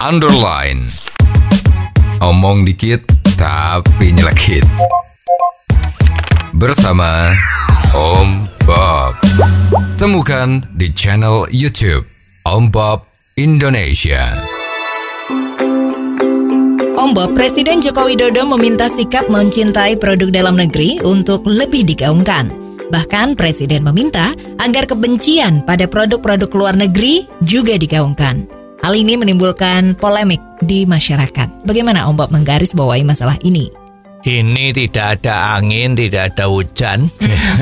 underline. Omong dikit tapi nyelekit. Bersama Om Bob. Temukan di channel YouTube Om Bob Indonesia. Om Bob, Presiden Joko Widodo meminta sikap mencintai produk dalam negeri untuk lebih digaungkan. Bahkan Presiden meminta agar kebencian pada produk-produk luar negeri juga digaungkan. Hal ini menimbulkan polemik di masyarakat. Bagaimana Om Bob menggaris bawahi masalah ini? Ini tidak ada angin, tidak ada hujan.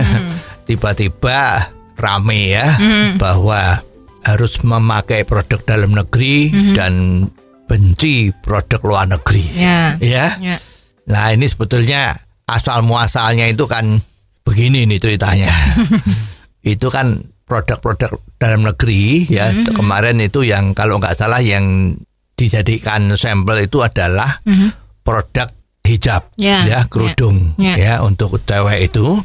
Tiba-tiba rame ya bahwa harus memakai produk dalam negeri dan benci produk luar negeri. Ya. Ya. Ya. Nah, ini sebetulnya asal muasalnya itu kan begini nih ceritanya. itu kan produk-produk dalam negeri ya. Kemarin itu yang kalau nggak salah yang dijadikan sampel itu adalah produk hijab Ya, ya, kerudung ya. ya untuk cewek itu.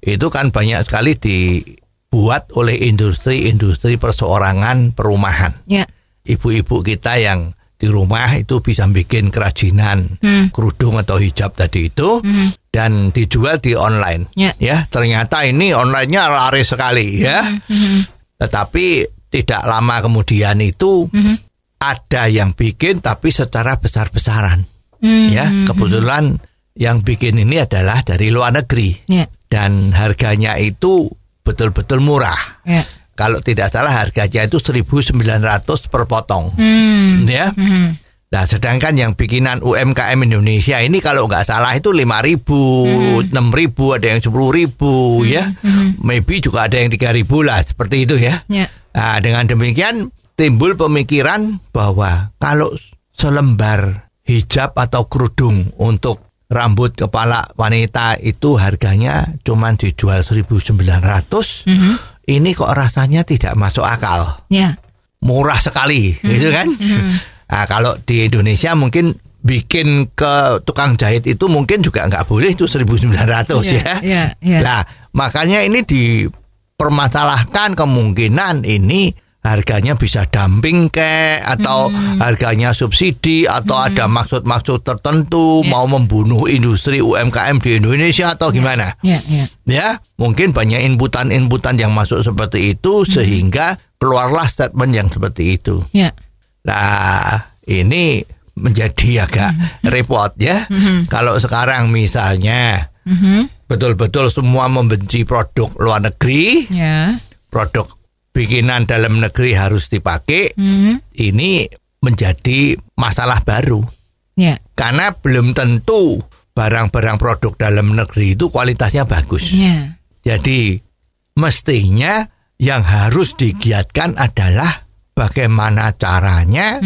Itu kan banyak sekali dibuat oleh industri-industri perseorangan perumahan Ya. ibu-ibu kita yang di rumah itu bisa bikin kerajinan kerudung atau hijab tadi itu dan dijual di online Ya. ternyata ini onlinenya laris sekali ya tetapi tidak lama kemudian itu ada yang bikin tapi secara besar-besaran ya kebetulan yang bikin ini adalah dari luar negeri Ya. dan harganya itu betul-betul murah Ya. kalau tidak salah harganya itu 1.900 per potong Hmm. ya. Nah, sedangkan yang bikinan UMKM Indonesia ini kalau nggak salah itu 5.000, 6.000, ada yang 10.000 ya. Maybe juga ada yang 3.000 lah seperti itu ya. Ya. Nah, dengan demikian timbul pemikiran bahwa kalau selembar hijab atau kerudung untuk rambut kepala wanita itu harganya cuma dijual 1.900. Ini kok rasanya tidak masuk akal Ya. murah sekali gitu kan. Nah, kalau di Indonesia mungkin bikin ke tukang jahit itu mungkin juga nggak boleh itu 1900 Ya, ya. ya, ya. Nah, makanya ini dipermasalahkan kemungkinan ini harganya bisa dumping kek atau harganya subsidi atau ada maksud-maksud tertentu mau membunuh industri UMKM di Indonesia atau gimana Ya. Ya. ya mungkin banyak inputan-inputan yang masuk seperti itu sehingga keluarlah statement yang seperti itu. Ya. Nah ini menjadi agak repot ya. Kalau sekarang misalnya betul-betul semua membenci produk luar negeri, Ya. produk bikinan dalam negeri harus dipakai, ini menjadi masalah baru Ya. karena belum tentu barang-barang produk dalam negeri itu kualitasnya bagus. Ya. Jadi mestinya yang harus digiatkan adalah bagaimana caranya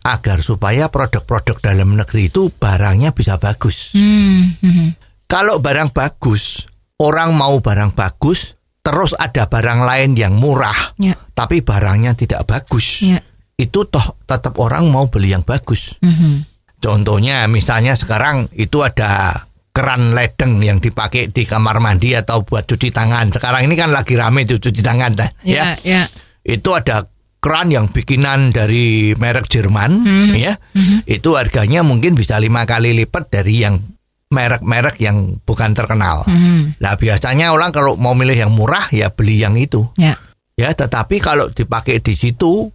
agar supaya produk-produk dalam negeri itu barangnya bisa bagus. Hmm. hmm. Kalau barang bagus, orang mau barang bagus, terus ada barang lain yang murah, Ya. tapi barangnya tidak bagus. Ya. Itu toh tetap orang mau beli yang bagus. Mhm. Contohnya misalnya sekarang itu ada keran ledeng yang dipakai di kamar mandi atau buat cuci tangan. Sekarang ini kan lagi rame tuh cuci tangan dah, Ya. ya. Ya. Itu ada keran yang bikinan dari merek Jerman ya. Itu harganya mungkin bisa lima kali lipat dari yang merek-merek yang bukan terkenal. Mhm. Nah, biasanya orang kalau mau milih yang murah ya beli yang itu. Ya. Ya, tetapi kalau dipakai di situ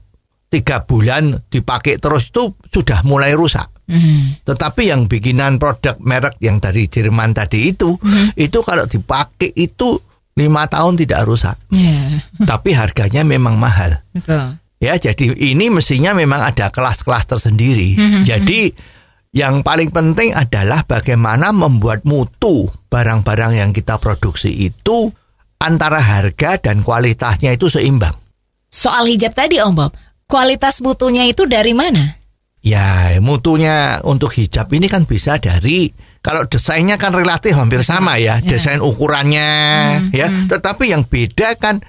tiga bulan dipakai terus itu sudah mulai rusak. Mhm. Tetapi yang bikinan produk merek yang dari Jerman tadi itu, itu kalau dipakai itu lima tahun tidak rusak. Ya. Tapi harganya memang mahal. Betul. Ya, jadi ini mestinya memang ada kelas-kelas tersendiri. Jadi yang paling penting adalah bagaimana membuat mutu barang-barang yang kita produksi itu antara harga dan kualitasnya itu seimbang. Soal hijab tadi Om Bob, kualitas mutunya itu dari mana? Ya, mutunya untuk hijab ini kan bisa dari kalau desainnya kan relatif hampir sama ya, desain ukurannya ya. Tetapi yang beda kan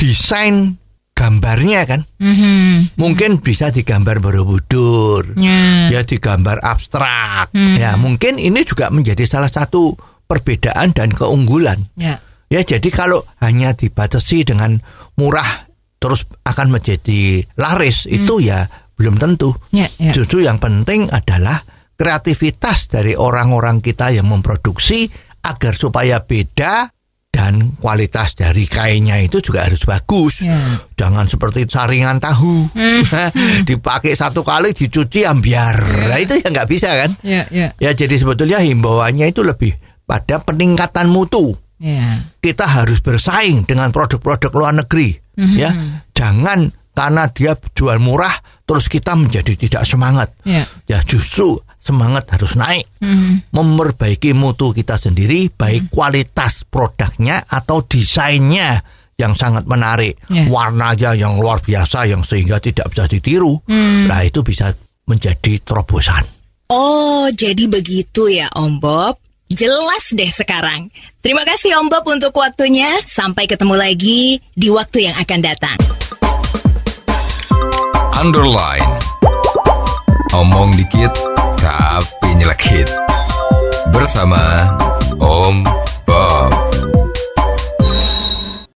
desain gambarnya kan. Mhm. Mungkin bisa digambar Borobudur, Ya. ya digambar abstrak. Ya, mungkin ini juga menjadi salah satu perbedaan dan keunggulan. Ya. Ya, jadi kalau hanya dibatasi dengan murah terus akan menjadi laris itu ya belum tentu. Ya, ya. Justru yang penting adalah kreativitas dari orang-orang kita yang memproduksi agar supaya beda dan kualitas dari kainnya itu juga harus bagus. Ya. Jangan seperti saringan tahu dipakai satu kali dicuci ambiar. Nah itu ya nggak bisa kan? Ya, ya, Ya jadi sebetulnya himbauannya itu lebih pada peningkatan mutu. ya. Kita harus bersaing dengan produk-produk luar negeri. Ya, jangan karena dia jual murah terus kita menjadi tidak semangat. Ya. Ya justru semangat harus naik. Memperbaiki mutu kita sendiri, baik kualitas produknya atau desainnya yang sangat menarik, Ya. warnanya yang luar biasa yang sehingga tidak bisa ditiru. Nah itu bisa menjadi terobosan. Oh, jadi begitu ya Om Bob. Jelas deh sekarang. Terima kasih Om Bob untuk waktunya. Sampai ketemu lagi di waktu yang akan datang. Underline. Omong dikit tapi nyelekit bersama Om Bob.